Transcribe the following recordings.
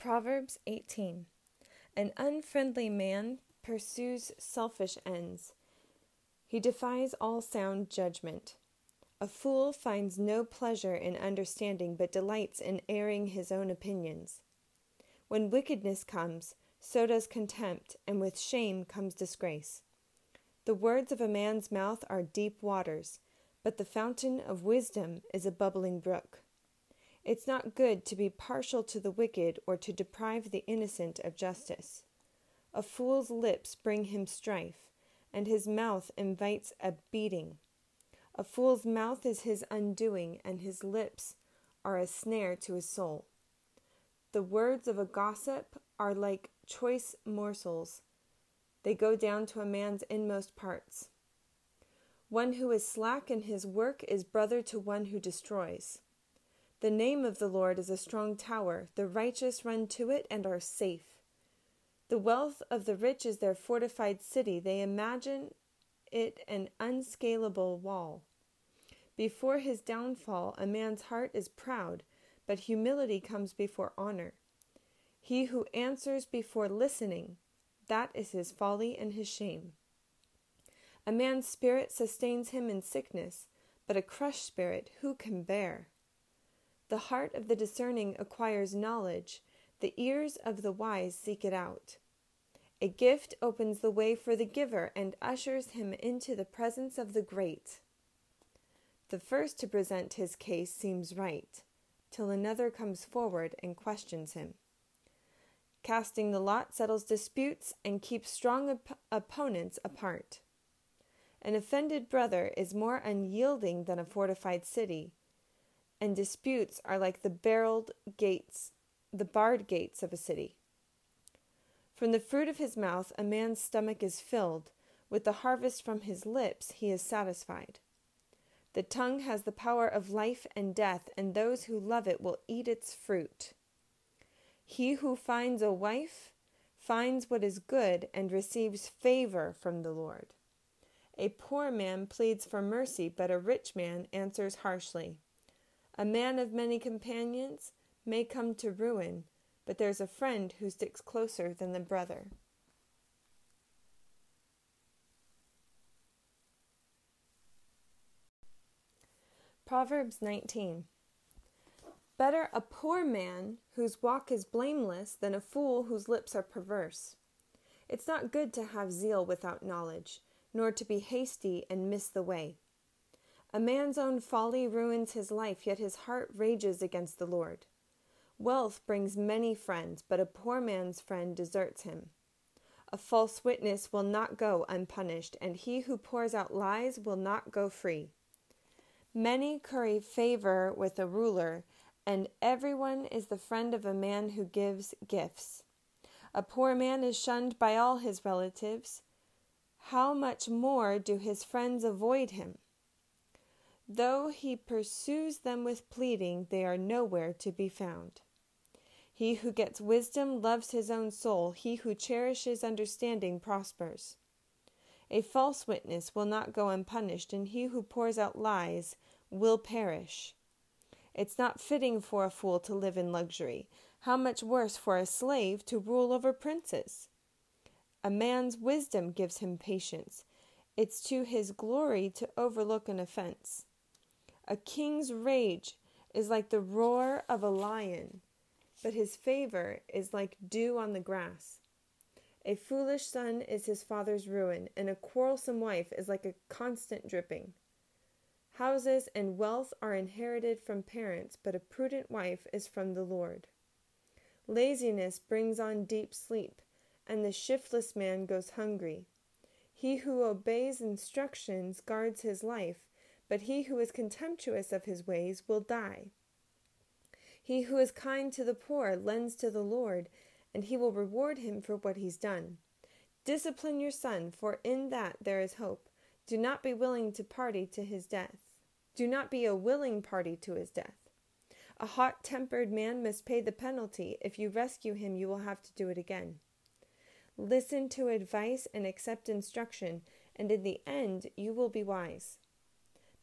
Proverbs 18 An unfriendly man pursues selfish ends. He defies all sound judgment. A fool finds no pleasure in understanding, but delights in airing his own opinions. When wickedness comes, so does contempt, and with shame comes disgrace. The words of a man's mouth are deep waters, but the fountain of wisdom is a bubbling brook. It's not good to be partial to the wicked or to deprive the innocent of justice. A fool's lips bring him strife, and his mouth invites a beating. A fool's mouth is his undoing, and his lips are a snare to his soul. The words of a gossip are like choice morsels, they go down to a man's inmost parts. One who is slack in his work is brother to one who destroys. The name of the Lord is a strong tower, the righteous run to it and are safe. The wealth of the rich is their fortified city, they imagine it an unscalable wall. Before his downfall, a man's heart is proud, but humility comes before honor. He who answers before listening, that is his folly and his shame. A man's spirit sustains him in sickness, but a crushed spirit who can bear? The heart of the discerning acquires knowledge, the ears of the wise seek it out. A gift opens the way for the giver and ushers him into the presence of the great. The first to present his case seems right, till another comes forward and questions him. Casting the lot settles disputes and keeps strong op- opponents apart. An offended brother is more unyielding than a fortified city, and disputes are like the barreled gates, the barred gates of a city. From the fruit of his mouth a man's stomach is filled, with the harvest from his lips he is satisfied. The tongue has the power of life and death, and those who love it will eat its fruit. He who finds a wife finds what is good and receives favor from the Lord. A poor man pleads for mercy, but a rich man answers harshly. A man of many companions may come to ruin, but there's a friend who sticks closer than the brother. Proverbs 19. Better a poor man whose walk is blameless than a fool whose lips are perverse. It's not good to have zeal without knowledge, nor to be hasty and miss the way. A man's own folly ruins his life, yet his heart rages against the Lord. Wealth brings many friends, but a poor man's friend deserts him. A false witness will not go unpunished, and he who pours out lies will not go free. Many curry favor with a ruler, and everyone is the friend of a man who gives gifts. A poor man is shunned by all his relatives. How much more do his friends avoid him? Though he pursues them with pleading, they are nowhere to be found. He who gets wisdom loves his own soul. He who cherishes understanding prospers. A false witness will not go unpunished, and he who pours out lies will perish. It's not fitting for a fool to live in luxury. How much worse for a slave to rule over princes? A man's wisdom gives him patience. It's to his glory to overlook an offense. A king's rage is like the roar of a lion, but his favor is like dew on the grass. A foolish son is his father's ruin, and a quarrelsome wife is like a constant dripping. Houses and wealth are inherited from parents, but a prudent wife is from the Lord. Laziness brings on deep sleep, and the shiftless man goes hungry. He who obeys instructions guards his life, but he who is contemptuous of his ways will die. He who is kind to the poor lends to the Lord, and he will reward him for what he's done. Discipline your son, for in that there is hope. Do not be willing to party to his death. Do not be a willing party to his death. A hot tempered man must pay the penalty. If you rescue him, you will have to do it again. Listen to advice and accept instruction, and in the end you will be wise.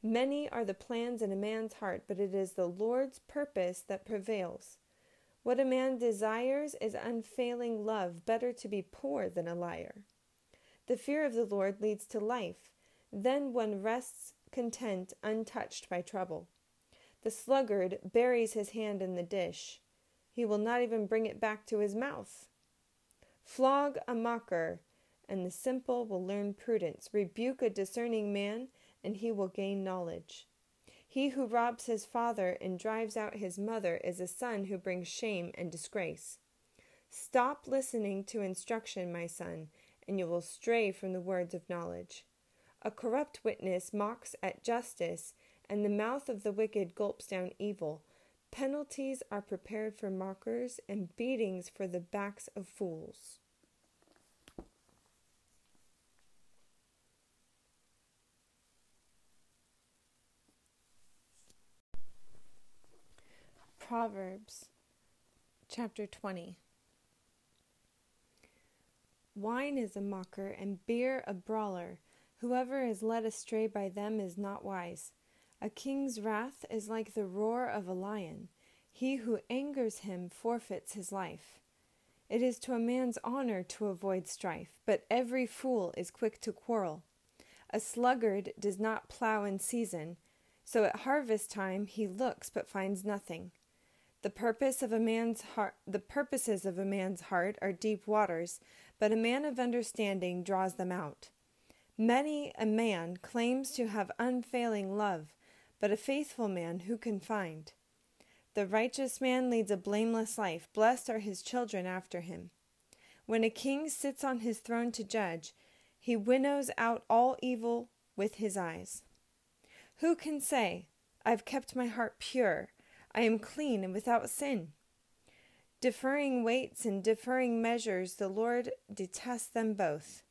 Many are the plans in a man's heart, but it is the Lord's purpose that prevails. What a man desires is unfailing love, better to be poor than a liar. The fear of the Lord leads to life, then one rests content, untouched by trouble. The sluggard buries his hand in the dish. He will not even bring it back to his mouth. Flog a mocker, and the simple will learn prudence. Rebuke a discerning man, and he will gain knowledge. He who robs his father and drives out his mother is a son who brings shame and disgrace. Stop listening to instruction, my son, and you will stray from the words of knowledge. A corrupt witness mocks at justice, and the mouth of the wicked gulps down evil. Penalties are prepared for mockers, and beatings for the backs of fools. Proverbs chapter 20 Wine is a mocker, and beer a brawler. Whoever is led astray by them is not wise. A king's wrath is like the roar of a lion. He who angers him forfeits his life. It is to a man's honor to avoid strife, but every fool is quick to quarrel. A sluggard does not plow in season, so at harvest time he looks but finds nothing. The purpose of a man's heart the purposes of a man's heart are deep waters, but a man of understanding draws them out. Many a man claims to have unfailing love, but a faithful man who can find? The righteous man leads a blameless life, blessed are his children after him. When a king sits on his throne to judge, he winnows out all evil with his eyes. Who can say, I've kept my heart pure? I am clean and without sin. Deferring weights and deferring measures, the Lord detests them both.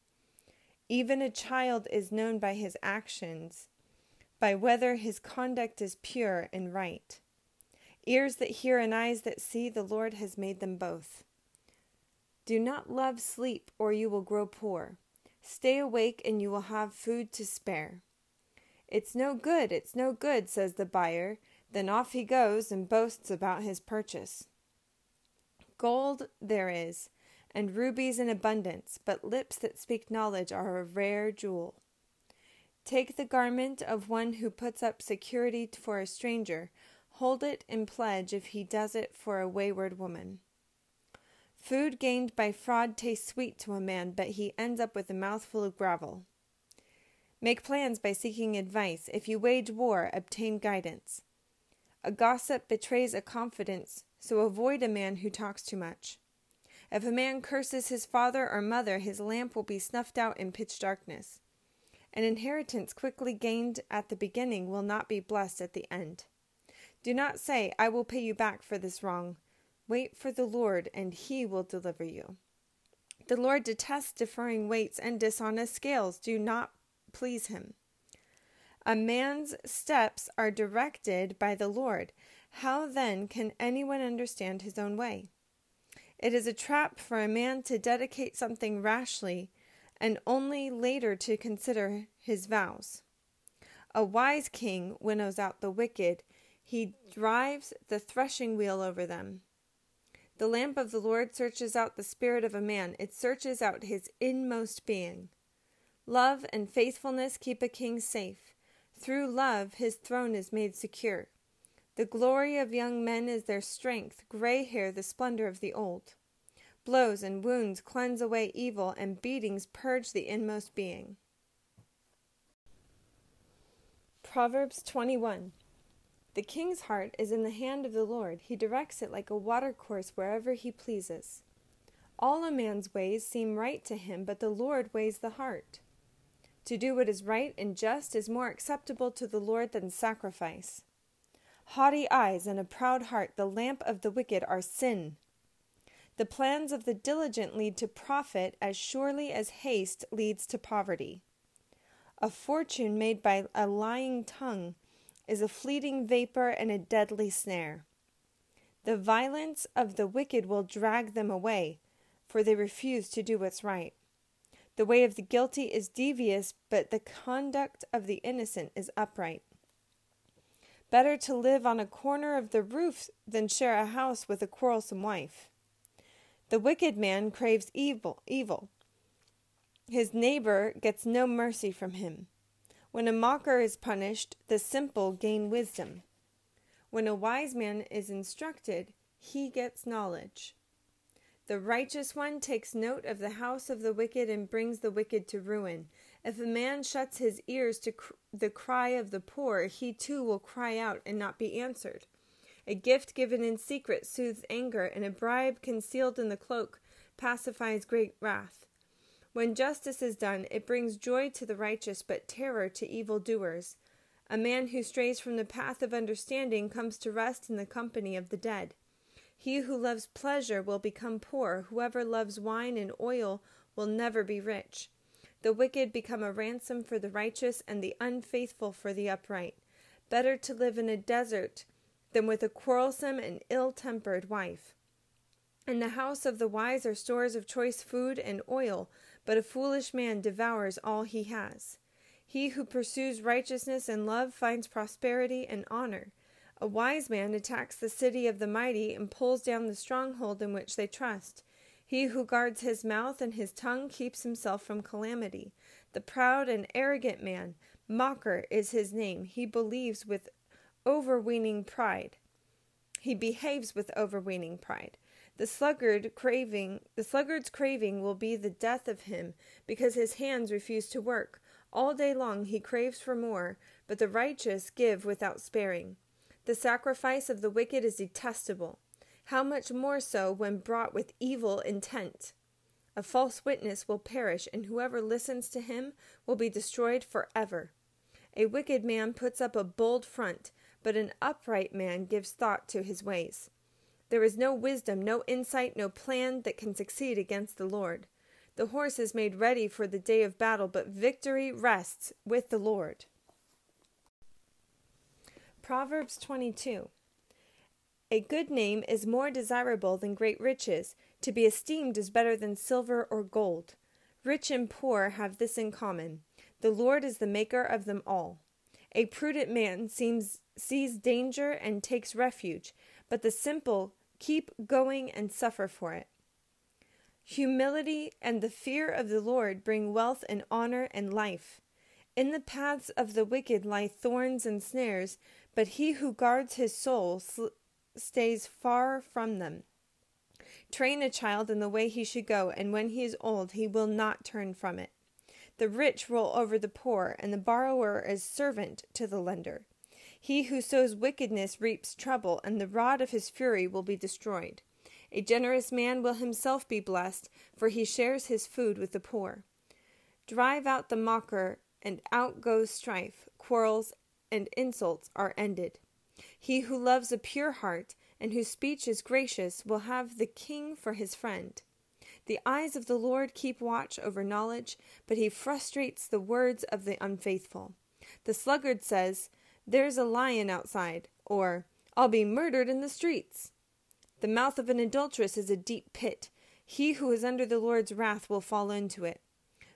Even a child is known by his actions, by whether his conduct is pure and right. Ears that hear and eyes that see, the Lord has made them both. Do not love sleep, or you will grow poor. Stay awake, and you will have food to spare. It's no good, it's no good, says the buyer. Then off he goes and boasts about his purchase. Gold there is, and rubies in abundance, but lips that speak knowledge are a rare jewel. Take the garment of one who puts up security for a stranger, hold it in pledge if he does it for a wayward woman. Food gained by fraud tastes sweet to a man, but he ends up with a mouthful of gravel. Make plans by seeking advice. If you wage war, obtain guidance. A gossip betrays a confidence, so avoid a man who talks too much. If a man curses his father or mother, his lamp will be snuffed out in pitch darkness. An inheritance quickly gained at the beginning will not be blessed at the end. Do not say, I will pay you back for this wrong. Wait for the Lord, and he will deliver you. The Lord detests deferring weights and dishonest scales. Do not please him. A man's steps are directed by the Lord. How then can anyone understand his own way? It is a trap for a man to dedicate something rashly and only later to consider his vows. A wise king winnows out the wicked, he drives the threshing wheel over them. The lamp of the Lord searches out the spirit of a man, it searches out his inmost being. Love and faithfulness keep a king safe. Through love, his throne is made secure. The glory of young men is their strength, gray hair the splendor of the old. Blows and wounds cleanse away evil, and beatings purge the inmost being. Proverbs 21 The king's heart is in the hand of the Lord, he directs it like a watercourse wherever he pleases. All a man's ways seem right to him, but the Lord weighs the heart. To do what is right and just is more acceptable to the Lord than sacrifice. Haughty eyes and a proud heart, the lamp of the wicked, are sin. The plans of the diligent lead to profit as surely as haste leads to poverty. A fortune made by a lying tongue is a fleeting vapor and a deadly snare. The violence of the wicked will drag them away, for they refuse to do what's right. The way of the guilty is devious, but the conduct of the innocent is upright. Better to live on a corner of the roof than share a house with a quarrelsome wife. The wicked man craves evil, evil. His neighbor gets no mercy from him. When a mocker is punished, the simple gain wisdom. When a wise man is instructed, he gets knowledge. The righteous one takes note of the house of the wicked and brings the wicked to ruin. If a man shuts his ears to cr- the cry of the poor, he too will cry out and not be answered. A gift given in secret soothes anger, and a bribe concealed in the cloak pacifies great wrath. When justice is done, it brings joy to the righteous, but terror to evildoers. A man who strays from the path of understanding comes to rest in the company of the dead. He who loves pleasure will become poor. Whoever loves wine and oil will never be rich. The wicked become a ransom for the righteous, and the unfaithful for the upright. Better to live in a desert than with a quarrelsome and ill tempered wife. In the house of the wise are stores of choice food and oil, but a foolish man devours all he has. He who pursues righteousness and love finds prosperity and honor. A wise man attacks the city of the mighty and pulls down the stronghold in which they trust. He who guards his mouth and his tongue keeps himself from calamity. The proud and arrogant man, mocker is his name. He believes with overweening pride. He behaves with overweening pride. The sluggard craving the sluggard's craving will be the death of him, because his hands refuse to work. All day long he craves for more, but the righteous give without sparing. The sacrifice of the wicked is detestable how much more so when brought with evil intent? A false witness will perish, and whoever listens to him will be destroyed forever. A wicked man puts up a bold front, but an upright man gives thought to his ways. There is no wisdom, no insight, no plan that can succeed against the Lord. The horse is made ready for the day of battle, but victory rests with the Lord. Proverbs 22 a good name is more desirable than great riches. To be esteemed is better than silver or gold. Rich and poor have this in common the Lord is the maker of them all. A prudent man seems, sees danger and takes refuge, but the simple keep going and suffer for it. Humility and the fear of the Lord bring wealth and honor and life. In the paths of the wicked lie thorns and snares, but he who guards his soul stays far from them. Train a child in the way he should go, and when he is old, he will not turn from it. The rich rule over the poor, and the borrower is servant to the lender. He who sows wickedness reaps trouble, and the rod of his fury will be destroyed. A generous man will himself be blessed, for he shares his food with the poor. Drive out the mocker, and out goes strife, quarrels, and insults are ended. He who loves a pure heart and whose speech is gracious will have the king for his friend. The eyes of the Lord keep watch over knowledge, but he frustrates the words of the unfaithful. The sluggard says, There's a lion outside, or I'll be murdered in the streets. The mouth of an adulteress is a deep pit. He who is under the Lord's wrath will fall into it.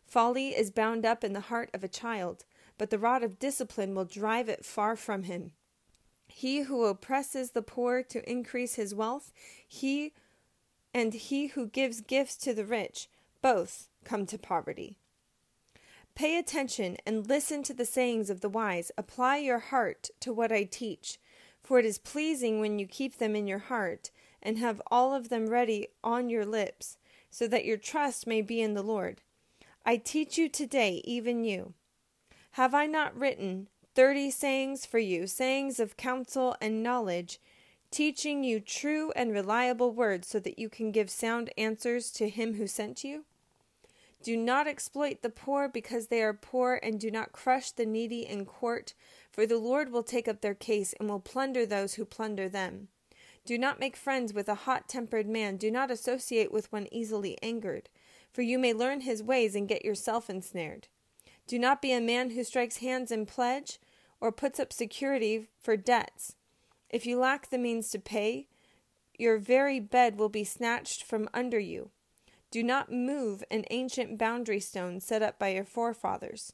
Folly is bound up in the heart of a child, but the rod of discipline will drive it far from him. He who oppresses the poor to increase his wealth, he and he who gives gifts to the rich, both come to poverty. Pay attention and listen to the sayings of the wise. Apply your heart to what I teach, for it is pleasing when you keep them in your heart and have all of them ready on your lips, so that your trust may be in the Lord. I teach you today, even you. Have I not written thirty sayings for you, sayings of counsel and knowledge, teaching you true and reliable words so that you can give sound answers to him who sent you? Do not exploit the poor because they are poor, and do not crush the needy in court, for the Lord will take up their case and will plunder those who plunder them. Do not make friends with a hot tempered man, do not associate with one easily angered, for you may learn his ways and get yourself ensnared. Do not be a man who strikes hands in pledge or puts up security for debts. If you lack the means to pay, your very bed will be snatched from under you. Do not move an ancient boundary stone set up by your forefathers.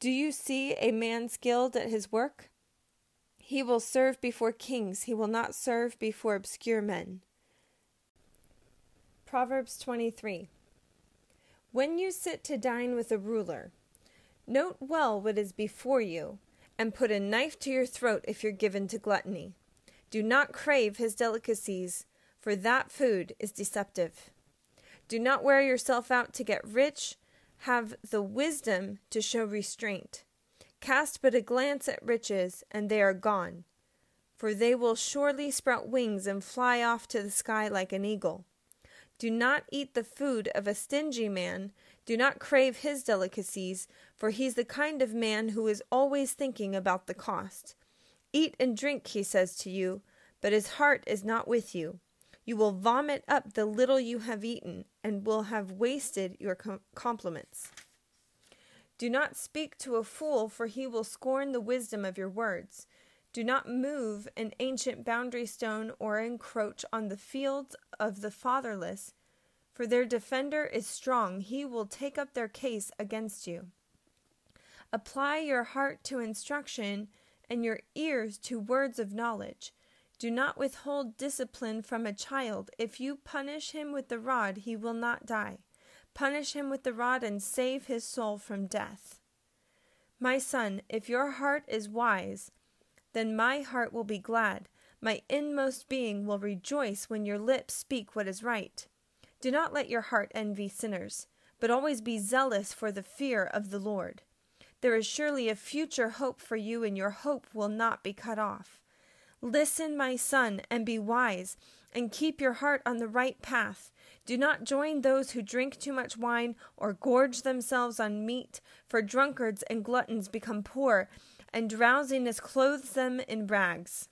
Do you see a man skilled at his work? He will serve before kings, he will not serve before obscure men. Proverbs 23 When you sit to dine with a ruler, note well what is before you, and put a knife to your throat if you're given to gluttony. Do not crave his delicacies, for that food is deceptive. Do not wear yourself out to get rich, have the wisdom to show restraint. Cast but a glance at riches, and they are gone, for they will surely sprout wings and fly off to the sky like an eagle. Do not eat the food of a stingy man, do not crave his delicacies, for he's the kind of man who is always thinking about the cost. Eat and drink, he says to you, but his heart is not with you. You will vomit up the little you have eaten, and will have wasted your com- compliments. Do not speak to a fool, for he will scorn the wisdom of your words. Do not move an ancient boundary stone or encroach on the fields of the fatherless, for their defender is strong. He will take up their case against you. Apply your heart to instruction and your ears to words of knowledge. Do not withhold discipline from a child. If you punish him with the rod, he will not die. Punish him with the rod and save his soul from death. My son, if your heart is wise, then my heart will be glad. My inmost being will rejoice when your lips speak what is right. Do not let your heart envy sinners, but always be zealous for the fear of the Lord. There is surely a future hope for you, and your hope will not be cut off. Listen, my son, and be wise, and keep your heart on the right path. Do not join those who drink too much wine or gorge themselves on meat, for drunkards and gluttons become poor, and drowsiness clothes them in rags.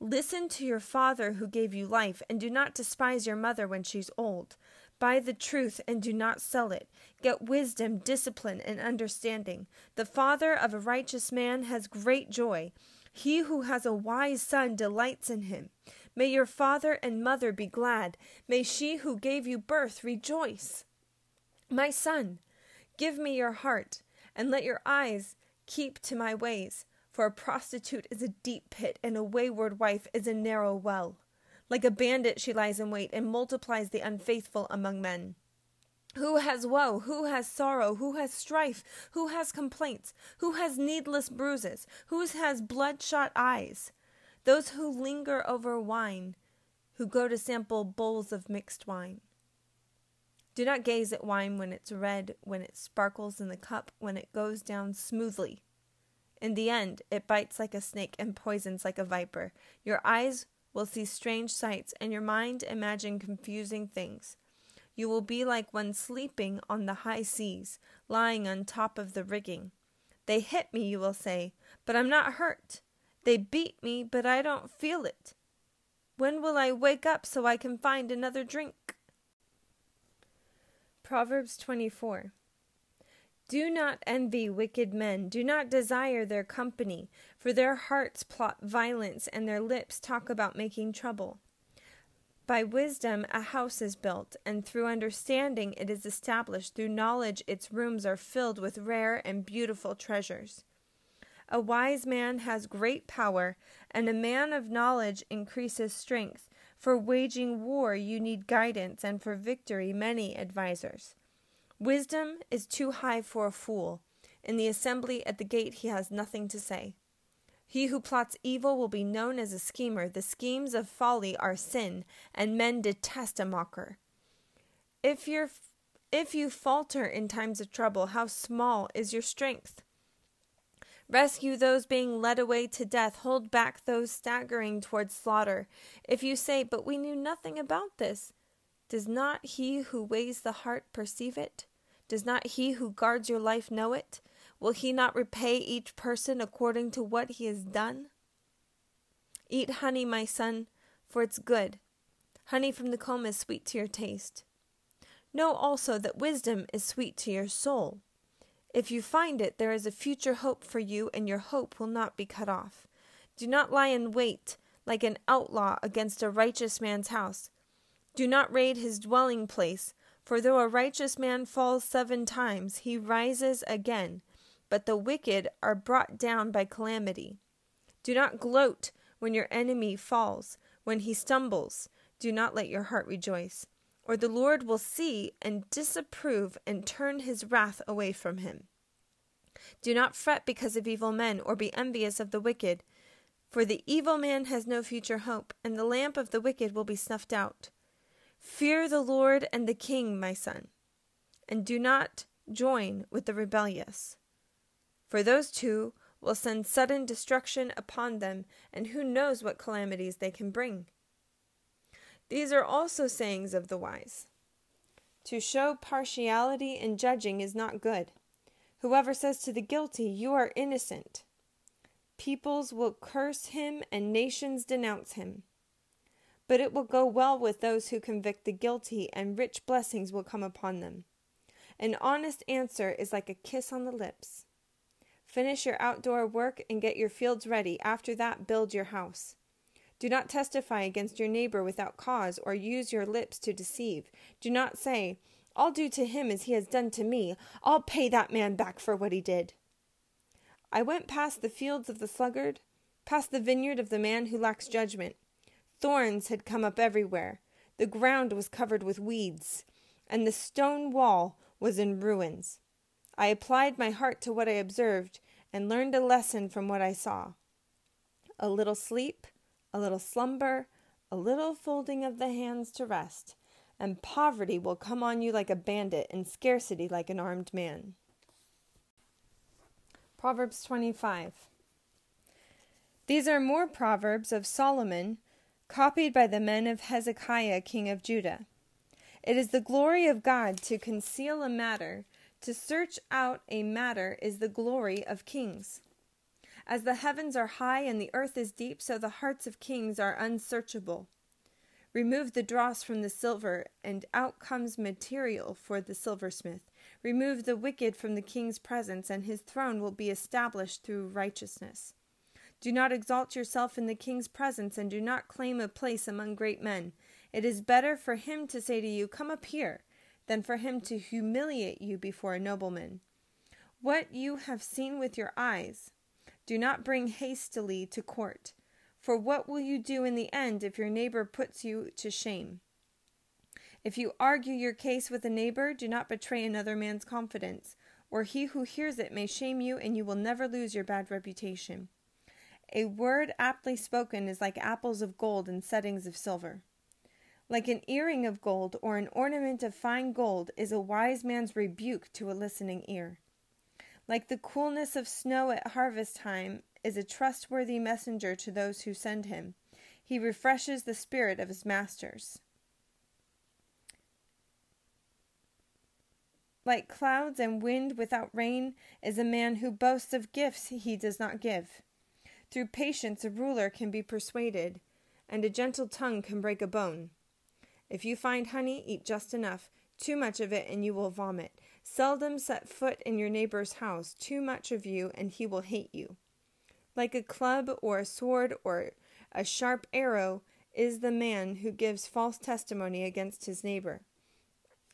Listen to your father who gave you life, and do not despise your mother when she's old. Buy the truth and do not sell it. Get wisdom, discipline, and understanding. The father of a righteous man has great joy. He who has a wise son delights in him. May your father and mother be glad. May she who gave you birth rejoice. My son, give me your heart, and let your eyes keep to my ways. For a prostitute is a deep pit, and a wayward wife is a narrow well. Like a bandit she lies in wait, and multiplies the unfaithful among men. Who has woe? Who has sorrow? Who has strife? Who has complaints? Who has needless bruises? Who has bloodshot eyes? those who linger over wine, who go to sample bowls of mixed wine. Do not gaze at wine when it's red, when it sparkles in the cup, when it goes down smoothly. In the end, it bites like a snake and poisons like a viper. Your eyes will see strange sights, and your mind imagine confusing things. You will be like one sleeping on the high seas, lying on top of the rigging. They hit me, you will say, but I'm not hurt. They beat me, but I don't feel it. When will I wake up so I can find another drink? Proverbs 24 Do not envy wicked men, do not desire their company, for their hearts plot violence and their lips talk about making trouble. By wisdom a house is built, and through understanding it is established. Through knowledge its rooms are filled with rare and beautiful treasures. A wise man has great power, and a man of knowledge increases strength. For waging war, you need guidance, and for victory, many advisers. Wisdom is too high for a fool. In the assembly at the gate, he has nothing to say. He who plots evil will be known as a schemer. The schemes of folly are sin, and men detest a mocker. If, you if you falter in times of trouble, how small is your strength? Rescue those being led away to death. Hold back those staggering towards slaughter. If you say, But we knew nothing about this, does not he who weighs the heart perceive it? Does not he who guards your life know it? Will he not repay each person according to what he has done? Eat honey, my son, for it's good. Honey from the comb is sweet to your taste. Know also that wisdom is sweet to your soul. If you find it, there is a future hope for you, and your hope will not be cut off. Do not lie in wait like an outlaw against a righteous man's house. Do not raid his dwelling place, for though a righteous man falls seven times, he rises again, but the wicked are brought down by calamity. Do not gloat when your enemy falls, when he stumbles. Do not let your heart rejoice, or the Lord will see and disapprove and turn his wrath away from him. Do not fret because of evil men, or be envious of the wicked, for the evil man has no future hope, and the lamp of the wicked will be snuffed out. Fear the Lord and the king, my son, and do not join with the rebellious. For those two will send sudden destruction upon them, and who knows what calamities they can bring. These are also sayings of the wise. To show partiality in judging is not good. Whoever says to the guilty, You are innocent, peoples will curse him and nations denounce him. But it will go well with those who convict the guilty, and rich blessings will come upon them. An honest answer is like a kiss on the lips. Finish your outdoor work and get your fields ready. After that, build your house. Do not testify against your neighbor without cause, or use your lips to deceive. Do not say, I'll do to him as he has done to me. I'll pay that man back for what he did. I went past the fields of the sluggard, past the vineyard of the man who lacks judgment. Thorns had come up everywhere. The ground was covered with weeds, and the stone wall was in ruins. I applied my heart to what I observed and learned a lesson from what I saw. A little sleep, a little slumber, a little folding of the hands to rest, and poverty will come on you like a bandit and scarcity like an armed man. Proverbs 25. These are more proverbs of Solomon, copied by the men of Hezekiah, king of Judah. It is the glory of God to conceal a matter, to search out a matter is the glory of kings. As the heavens are high and the earth is deep, so the hearts of kings are unsearchable. Remove the dross from the silver, and out comes material for the silversmith. Remove the wicked from the king's presence, and his throne will be established through righteousness. Do not exalt yourself in the king's presence, and do not claim a place among great men. It is better for him to say to you, Come up here, than for him to humiliate you before a nobleman. What you have seen with your eyes, do not bring hastily to court. For what will you do in the end if your neighbor puts you to shame? If you argue your case with a neighbor, do not betray another man's confidence, or he who hears it may shame you, and you will never lose your bad reputation. A word aptly spoken is like apples of gold in settings of silver. Like an earring of gold or an ornament of fine gold is a wise man's rebuke to a listening ear. Like the coolness of snow at harvest time is a trustworthy messenger to those who send him. He refreshes the spirit of his masters. Like clouds and wind without rain is a man who boasts of gifts he does not give. Through patience, a ruler can be persuaded, and a gentle tongue can break a bone. If you find honey, eat just enough. Too much of it, and you will vomit. Seldom set foot in your neighbor's house. Too much of you, and he will hate you. Like a club or a sword or a sharp arrow is the man who gives false testimony against his neighbor.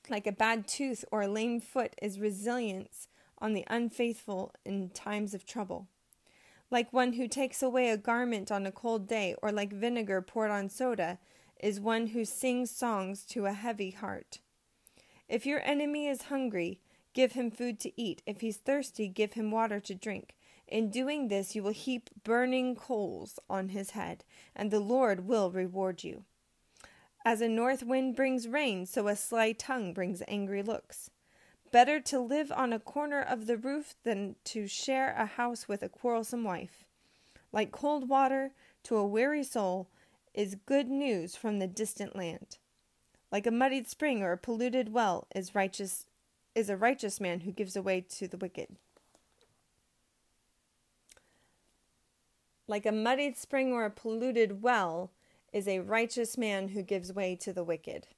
Like a bad tooth or a lame foot is resilience on the unfaithful in times of trouble. Like one who takes away a garment on a cold day, or like vinegar poured on soda, is one who sings songs to a heavy heart. If your enemy is hungry, give him food to eat. If he's thirsty, give him water to drink. In doing this, you will heap burning coals on his head, and the Lord will reward you. As a north wind brings rain, so a sly tongue brings angry looks. Better to live on a corner of the roof than to share a house with a quarrelsome wife. Like cold water to a weary soul is good news from the distant land. Like a muddied spring or a polluted well is righteous is a righteous man who gives away to the wicked. Like a muddied spring or a polluted well is a righteous man who gives way to the wicked.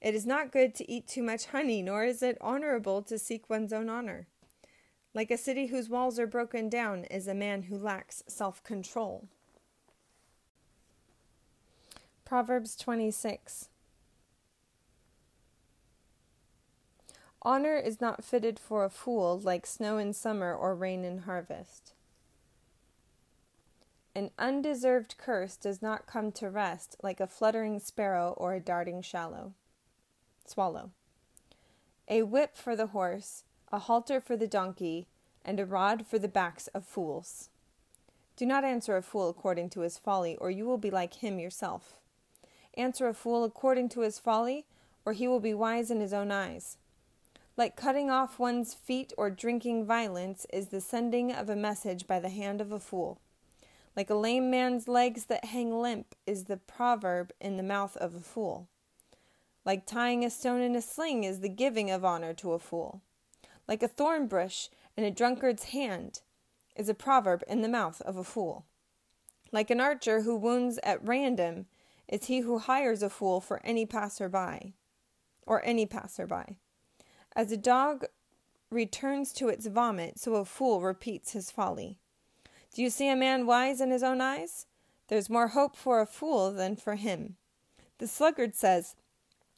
It is not good to eat too much honey, nor is it honorable to seek one's own honor. Like a city whose walls are broken down is a man who lacks self control. Proverbs 26 Honor is not fitted for a fool like snow in summer or rain in harvest. An undeserved curse does not come to rest like a fluttering sparrow or a darting shallow. Swallow. A whip for the horse, a halter for the donkey, and a rod for the backs of fools. Do not answer a fool according to his folly, or you will be like him yourself. Answer a fool according to his folly, or he will be wise in his own eyes. Like cutting off one's feet or drinking violence is the sending of a message by the hand of a fool. Like a lame man's legs that hang limp is the proverb in the mouth of a fool. Like tying a stone in a sling is the giving of honor to a fool. Like a thorn bush in a drunkard's hand is a proverb in the mouth of a fool. Like an archer who wounds at random is he who hires a fool for any passerby, or any passerby. As a dog returns to its vomit, so a fool repeats his folly. Do you see a man wise in his own eyes? There's more hope for a fool than for him. The sluggard says,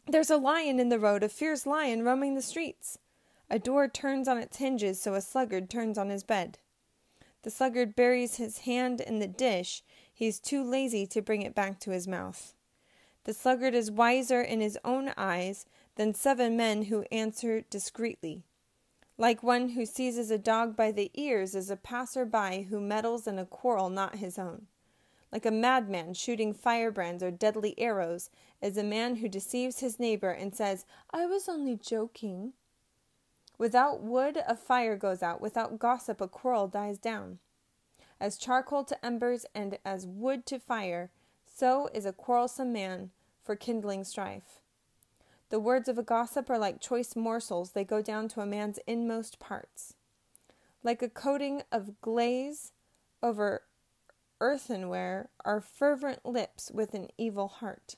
There's a lion in the road, a fierce lion roaming the streets. A door turns on its hinges, so a sluggard turns on his bed. The sluggard buries his hand in the dish, he is too lazy to bring it back to his mouth. The sluggard is wiser in his own eyes than seven men who answer discreetly. Like one who seizes a dog by the ears is a passer by who meddles in a quarrel not his own. Like a madman shooting firebrands or deadly arrows is a man who deceives his neighbor and says, I was only joking. Without wood, a fire goes out. Without gossip, a quarrel dies down. As charcoal to embers and as wood to fire, so is a quarrelsome man for kindling strife. The words of a gossip are like choice morsels, they go down to a man's inmost parts. Like a coating of glaze over earthenware are fervent lips with an evil heart.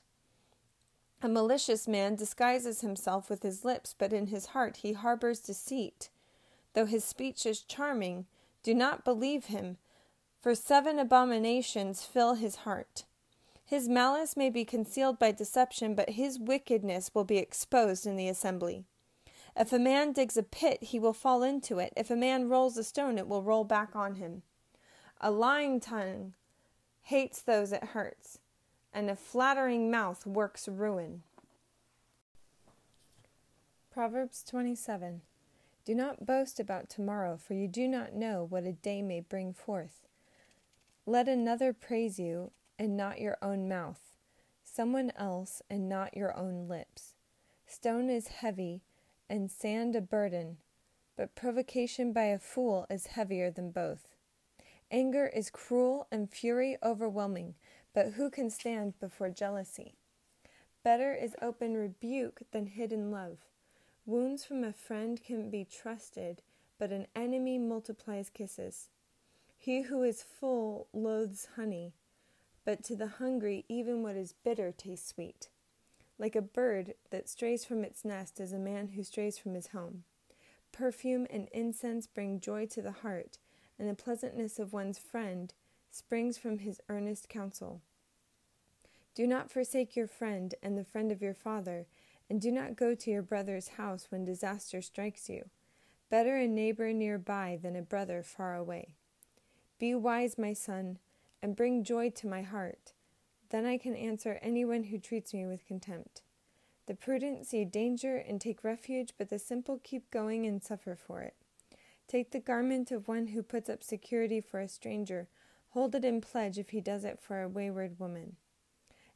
A malicious man disguises himself with his lips, but in his heart he harbors deceit. Though his speech is charming, do not believe him, for seven abominations fill his heart. His malice may be concealed by deception, but his wickedness will be exposed in the assembly. If a man digs a pit, he will fall into it. If a man rolls a stone, it will roll back on him. A lying tongue hates those it hurts, and a flattering mouth works ruin. Proverbs 27 Do not boast about tomorrow, for you do not know what a day may bring forth. Let another praise you, and not your own mouth, someone else and not your own lips. Stone is heavy, and sand a burden, but provocation by a fool is heavier than both. Anger is cruel and fury overwhelming, but who can stand before jealousy? Better is open rebuke than hidden love. Wounds from a friend can be trusted, but an enemy multiplies kisses. He who is full loathes honey but to the hungry, even what is bitter tastes sweet. Like a bird that strays from its nest is a man who strays from his home. Perfume and incense bring joy to the heart, and the pleasantness of one's friend springs from his earnest counsel. Do not forsake your friend and the friend of your father, and do not go to your brother's house when disaster strikes you. Better a neighbor nearby than a brother far away. Be wise, my son, and bring joy to my heart. Then I can answer anyone who treats me with contempt. The prudent see danger and take refuge, but the simple keep going and suffer for it. Take the garment of one who puts up security for a stranger, hold it in pledge if he does it for a wayward woman.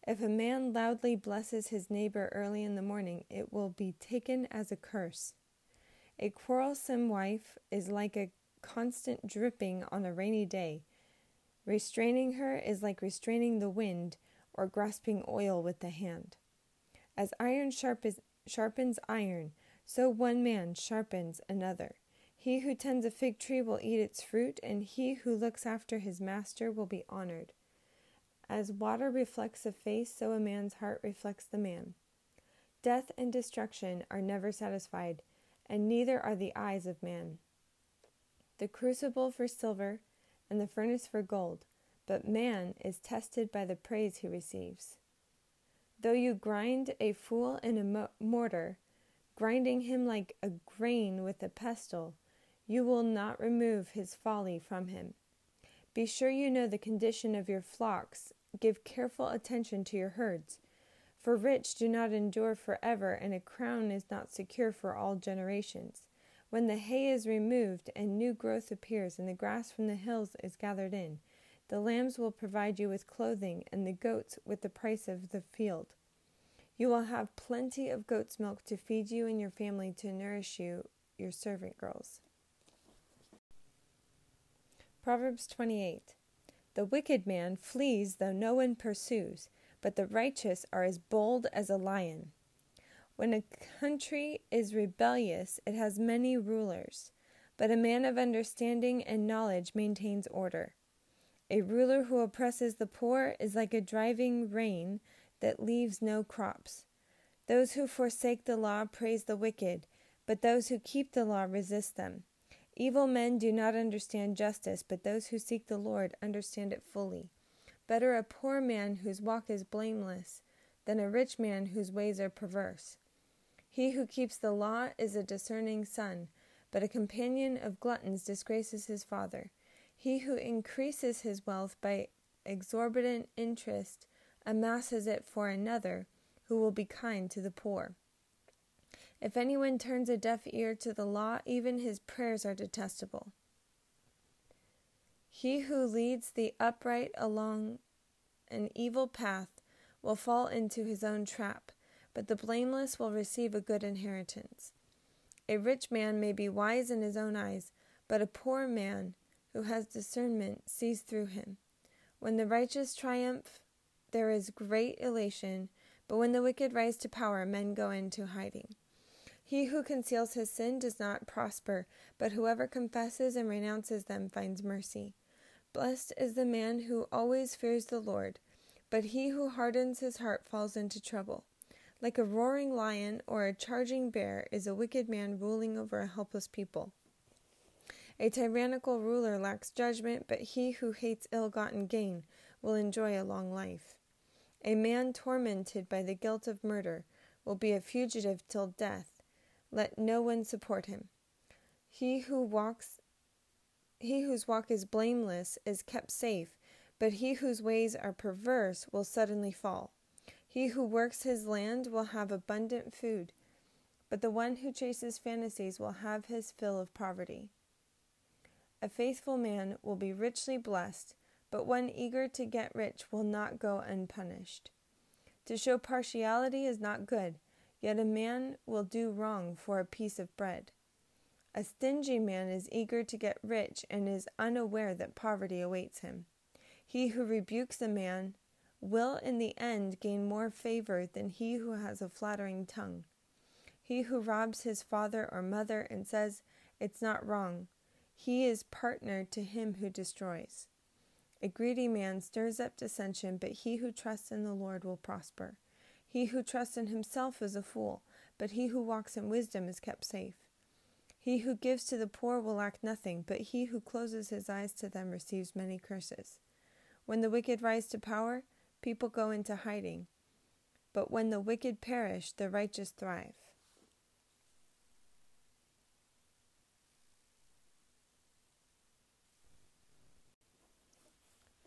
If a man loudly blesses his neighbor early in the morning, it will be taken as a curse. A quarrelsome wife is like a constant dripping on a rainy day. Restraining her is like restraining the wind or grasping oil with the hand. As iron sharpens iron, so one man sharpens another. He who tends a fig tree will eat its fruit, and he who looks after his master will be honored. As water reflects a face, so a man's heart reflects the man. Death and destruction are never satisfied, and neither are the eyes of man. The crucible for silver and the furnace for gold, but man is tested by the praise he receives. Though you grind a fool in a mortar, grinding him like a grain with a pestle, you will not remove his folly from him. Be sure you know the condition of your flocks. Give careful attention to your herds. For rich do not endure forever, and a crown is not secure for all generations. When the hay is removed and new growth appears, and the grass from the hills is gathered in, the lambs will provide you with clothing, and the goats with the price of the field. You will have plenty of goat's milk to feed you and your family to nourish you, your servant girls. Proverbs 28 The wicked man flees though no one pursues, but the righteous are as bold as a lion. When a country is rebellious, it has many rulers, but a man of understanding and knowledge maintains order. A ruler who oppresses the poor is like a driving rain that leaves no crops. Those who forsake the law praise the wicked, but those who keep the law resist them. Evil men do not understand justice, but those who seek the Lord understand it fully. Better a poor man whose walk is blameless than a rich man whose ways are perverse. He who keeps the law is a discerning son, but a companion of gluttons disgraces his father. He who increases his wealth by exorbitant interest amasses it for another who will be kind to the poor. If anyone turns a deaf ear to the law, even his prayers are detestable. He who leads the upright along an evil path will fall into his own trap, but the blameless will receive a good inheritance. A rich man may be wise in his own eyes, but a poor man who has discernment sees through him. When the righteous triumph, there is great elation, but when the wicked rise to power, men go into hiding. He who conceals his sin does not prosper, but whoever confesses and renounces them finds mercy. Blessed is the man who always fears the Lord, but he who hardens his heart falls into trouble. Like a roaring lion or a charging bear is a wicked man ruling over a helpless people. A tyrannical ruler lacks judgment, but he who hates ill gotten gain will enjoy a long life. A man tormented by the guilt of murder will be a fugitive till death. Let no one support him. He who walks he whose walk is blameless is kept safe, but he whose ways are perverse will suddenly fall. He who works his land will have abundant food, but the one who chases fantasies will have his fill of poverty. A faithful man will be richly blessed, but one eager to get rich will not go unpunished. To show partiality is not good, yet a man will do wrong for a piece of bread. A stingy man is eager to get rich and is unaware that poverty awaits him. He who rebukes a man will in the end gain more favor than he who has a flattering tongue. He who robs his father or mother and says, It's not wrong, he is partner to him who destroys. A greedy man stirs up dissension, but he who trusts in the Lord will prosper. He who trusts in himself is a fool, but he who walks in wisdom is kept safe. He who gives to the poor will lack nothing, but he who closes his eyes to them receives many curses. When the wicked rise to power, people go into hiding. But when the wicked perish, the righteous thrive.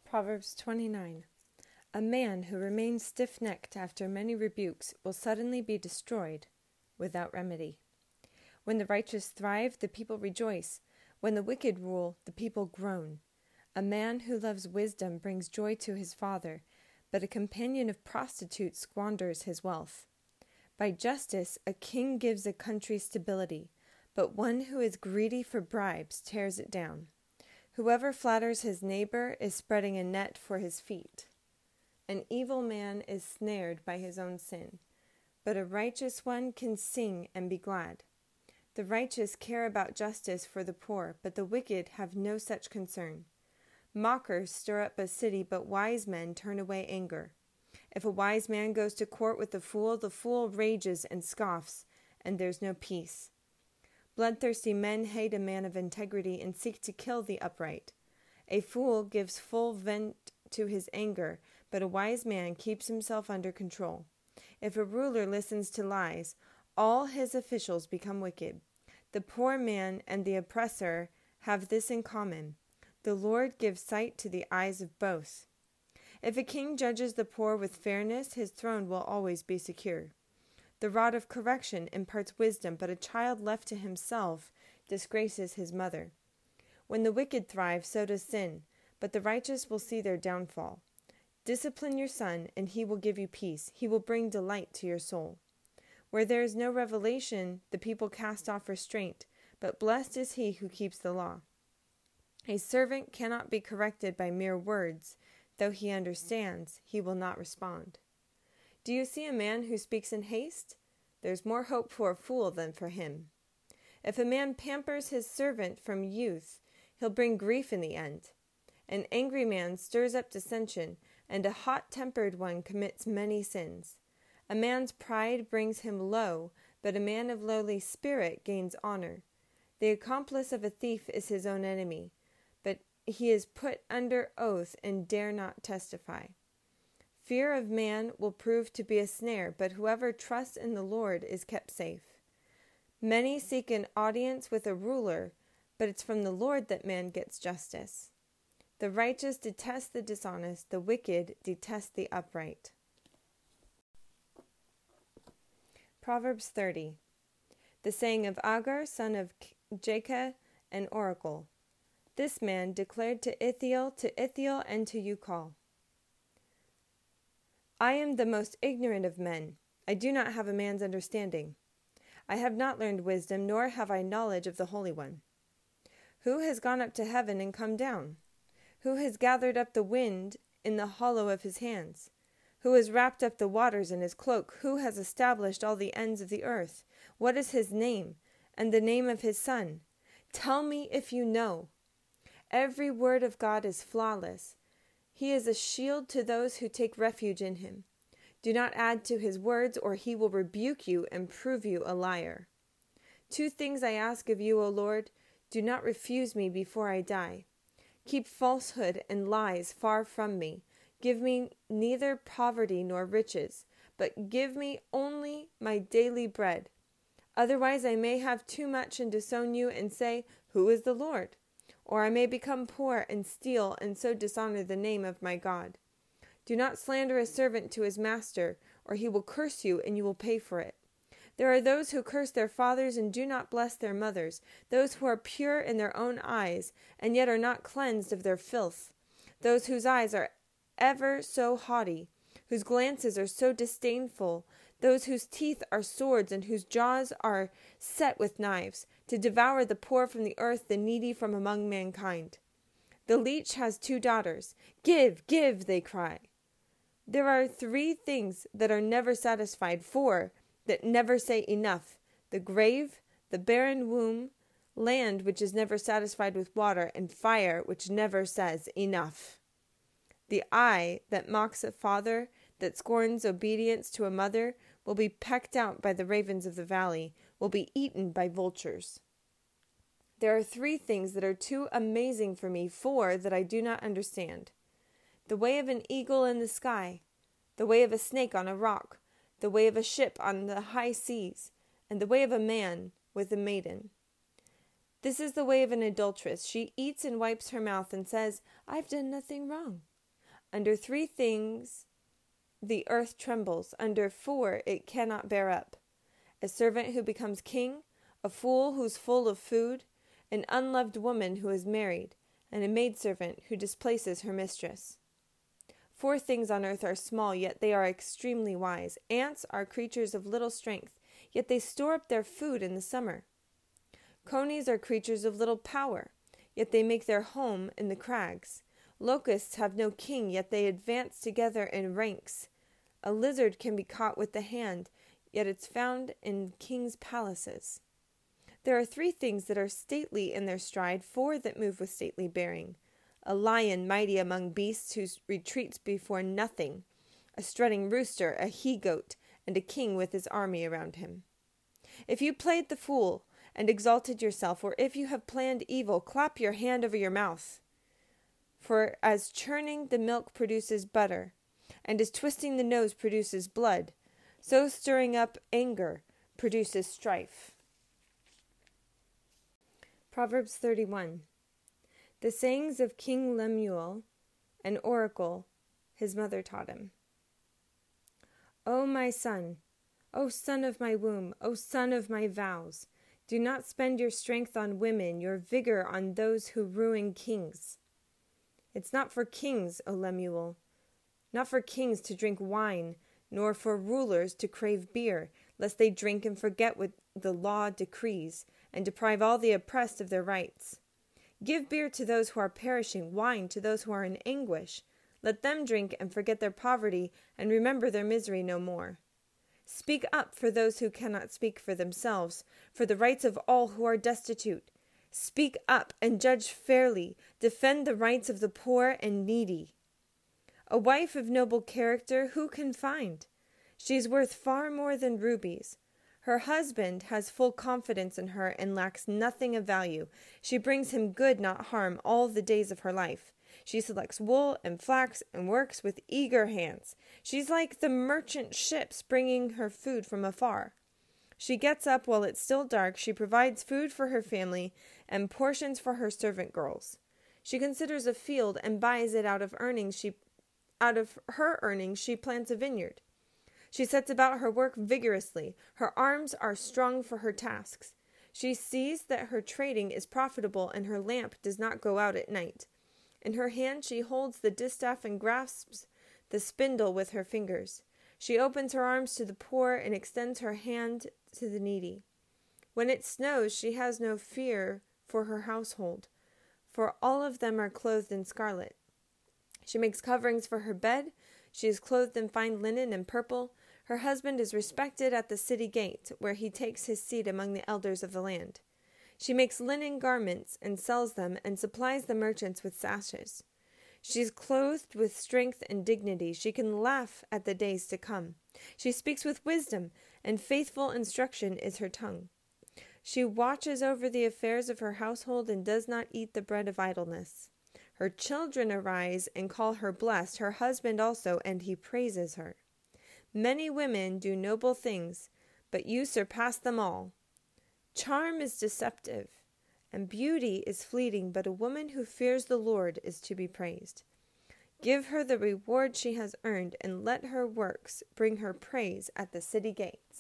Proverbs 29 A man who remains stiff necked after many rebukes will suddenly be destroyed without remedy. When the righteous thrive, the people rejoice. When the wicked rule, the people groan. A man who loves wisdom brings joy to his father, but a companion of prostitutes squanders his wealth. By justice, a king gives a country stability, but one who is greedy for bribes tears it down. Whoever flatters his neighbor is spreading a net for his feet. An evil man is snared by his own sin, but a righteous one can sing and be glad. The righteous care about justice for the poor, but the wicked have no such concern. Mockers stir up a city, but wise men turn away anger. If a wise man goes to court with a fool, the fool rages and scoffs, and there's no peace. Bloodthirsty men hate a man of integrity and seek to kill the upright. A fool gives full vent to his anger, but a wise man keeps himself under control. If a ruler listens to lies, all his officials become wicked. The poor man and the oppressor have this in common The Lord gives sight to the eyes of both. If a king judges the poor with fairness, his throne will always be secure. The rod of correction imparts wisdom, but a child left to himself disgraces his mother. When the wicked thrive, so does sin, but the righteous will see their downfall. Discipline your son, and he will give you peace. He will bring delight to your soul. Where there is no revelation, the people cast off restraint, but blessed is he who keeps the law. A servant cannot be corrected by mere words. Though he understands, he will not respond. Do you see a man who speaks in haste? There's more hope for a fool than for him. If a man pampers his servant from youth, he'll bring grief in the end. An angry man stirs up dissension, and a hot tempered one commits many sins. A man's pride brings him low, but a man of lowly spirit gains honor. The accomplice of a thief is his own enemy but he is put under oath and dare not testify. Fear of man will prove to be a snare, but whoever trusts in the Lord is kept safe. Many seek an audience with a ruler, but it's from the Lord that man gets justice. The righteous detest the dishonest, the wicked detest the upright. Proverbs 30. The saying of Agur, son of Jakeh, an oracle. This man declared to Ithiel, to Ithiel, and to Ucal I am the most ignorant of men. I do not have a man's understanding. I have not learned wisdom, nor have I knowledge of the Holy One. Who has gone up to heaven and come down? Who has gathered up the wind in the hollow of his hands? Who has wrapped up the waters in his cloak? Who has established all the ends of the earth? What is his name, and the name of his son? Tell me if you know. Every word of God is flawless. He is a shield to those who take refuge in him. Do not add to his words, or he will rebuke you and prove you a liar. Two things I ask of you, O Lord. Do not refuse me before I die. Keep falsehood and lies far from me. Give me neither poverty nor riches, but give me only my daily bread. Otherwise, I may have too much and disown you and say, Who is the Lord? or I may become poor and steal and so dishonor the name of my God. Do not slander a servant to his master, or he will curse you and you will pay for it. There are those who curse their fathers and do not bless their mothers, those who are pure in their own eyes, and yet are not cleansed of their filth, those whose eyes are ever so haughty, whose glances are so disdainful, those whose teeth are swords and whose jaws are set with knives, to devour the poor from the earth, the needy from among mankind. The leech has two daughters. Give, give, they cry. There are three things that are never satisfied, four that never say enough the grave, the barren womb, land which is never satisfied with water, and fire which never says enough. The eye that mocks a father, that scorns obedience to a mother, will be pecked out by the ravens of the valley, will be eaten by vultures. There are three things that are too amazing for me, four that I do not understand the way of an eagle in the sky, the way of a snake on a rock, the way of a ship on the high seas, and the way of a man with a maiden. This is the way of an adulteress. She eats and wipes her mouth and says, I've done nothing wrong. Under three things the earth trembles, under four it cannot bear up. A servant who becomes king, a fool who's full of food, an unloved woman who is married, and a maidservant who displaces her mistress. Four things on earth are small, yet they are extremely wise. Ants are creatures of little strength, yet they store up their food in the summer. Conies are creatures of little power, yet they make their home in the crags. Locusts have no king, yet they advance together in ranks. A lizard can be caught with the hand, yet it's found in kings' palaces. There are three things that are stately in their stride, four that move with stately bearing a lion mighty among beasts who retreats before nothing, a strutting rooster, a he goat, and a king with his army around him. If you played the fool and exalted yourself, or if you have planned evil, clap your hand over your mouth. For as churning the milk produces butter, and as twisting the nose produces blood, so stirring up anger produces strife. Proverbs 31 The sayings of King Lemuel, an oracle his mother taught him. O my son, O son of my womb, O son of my vows, do not spend your strength on women, your vigor on those who ruin kings. It's not for kings, O Lemuel, not for kings to drink wine, nor for rulers to crave beer, lest they drink and forget what the law decrees, and deprive all the oppressed of their rights. Give beer to those who are perishing, wine to those who are in anguish. Let them drink and forget their poverty, and remember their misery no more. Speak up for those who cannot speak for themselves, for the rights of all who are destitute. Speak up and judge fairly. Defend the rights of the poor and needy. A wife of noble character who can find? She is worth far more than rubies. Her husband has full confidence in her and lacks nothing of value. She brings him good, not harm, all the days of her life. She selects wool and flax and works with eager hands. She's like the merchant ships bringing her food from afar. She gets up while it's still dark. She provides food for her family and portions for her servant girls. She considers a field and buys it out of earnings she out of her earnings she plants a vineyard. She sets about her work vigorously. Her arms are strong for her tasks. She sees that her trading is profitable and her lamp does not go out at night. In her hand she holds the distaff and grasps the spindle with her fingers. She opens her arms to the poor and extends her hand to the needy. When it snows, she has no fear for her household, for all of them are clothed in scarlet. She makes coverings for her bed. She is clothed in fine linen and purple. Her husband is respected at the city gate, where he takes his seat among the elders of the land. She makes linen garments and sells them, and supplies the merchants with sashes. She is clothed with strength and dignity. She can laugh at the days to come. She speaks with wisdom, and faithful instruction is her tongue. She watches over the affairs of her household and does not eat the bread of idleness. Her children arise and call her blessed, her husband also, and he praises her. Many women do noble things, but you surpass them all. Charm is deceptive, and beauty is fleeting, but a woman who fears the Lord is to be praised. Give her the reward she has earned, and let her works bring her praise at the city gate.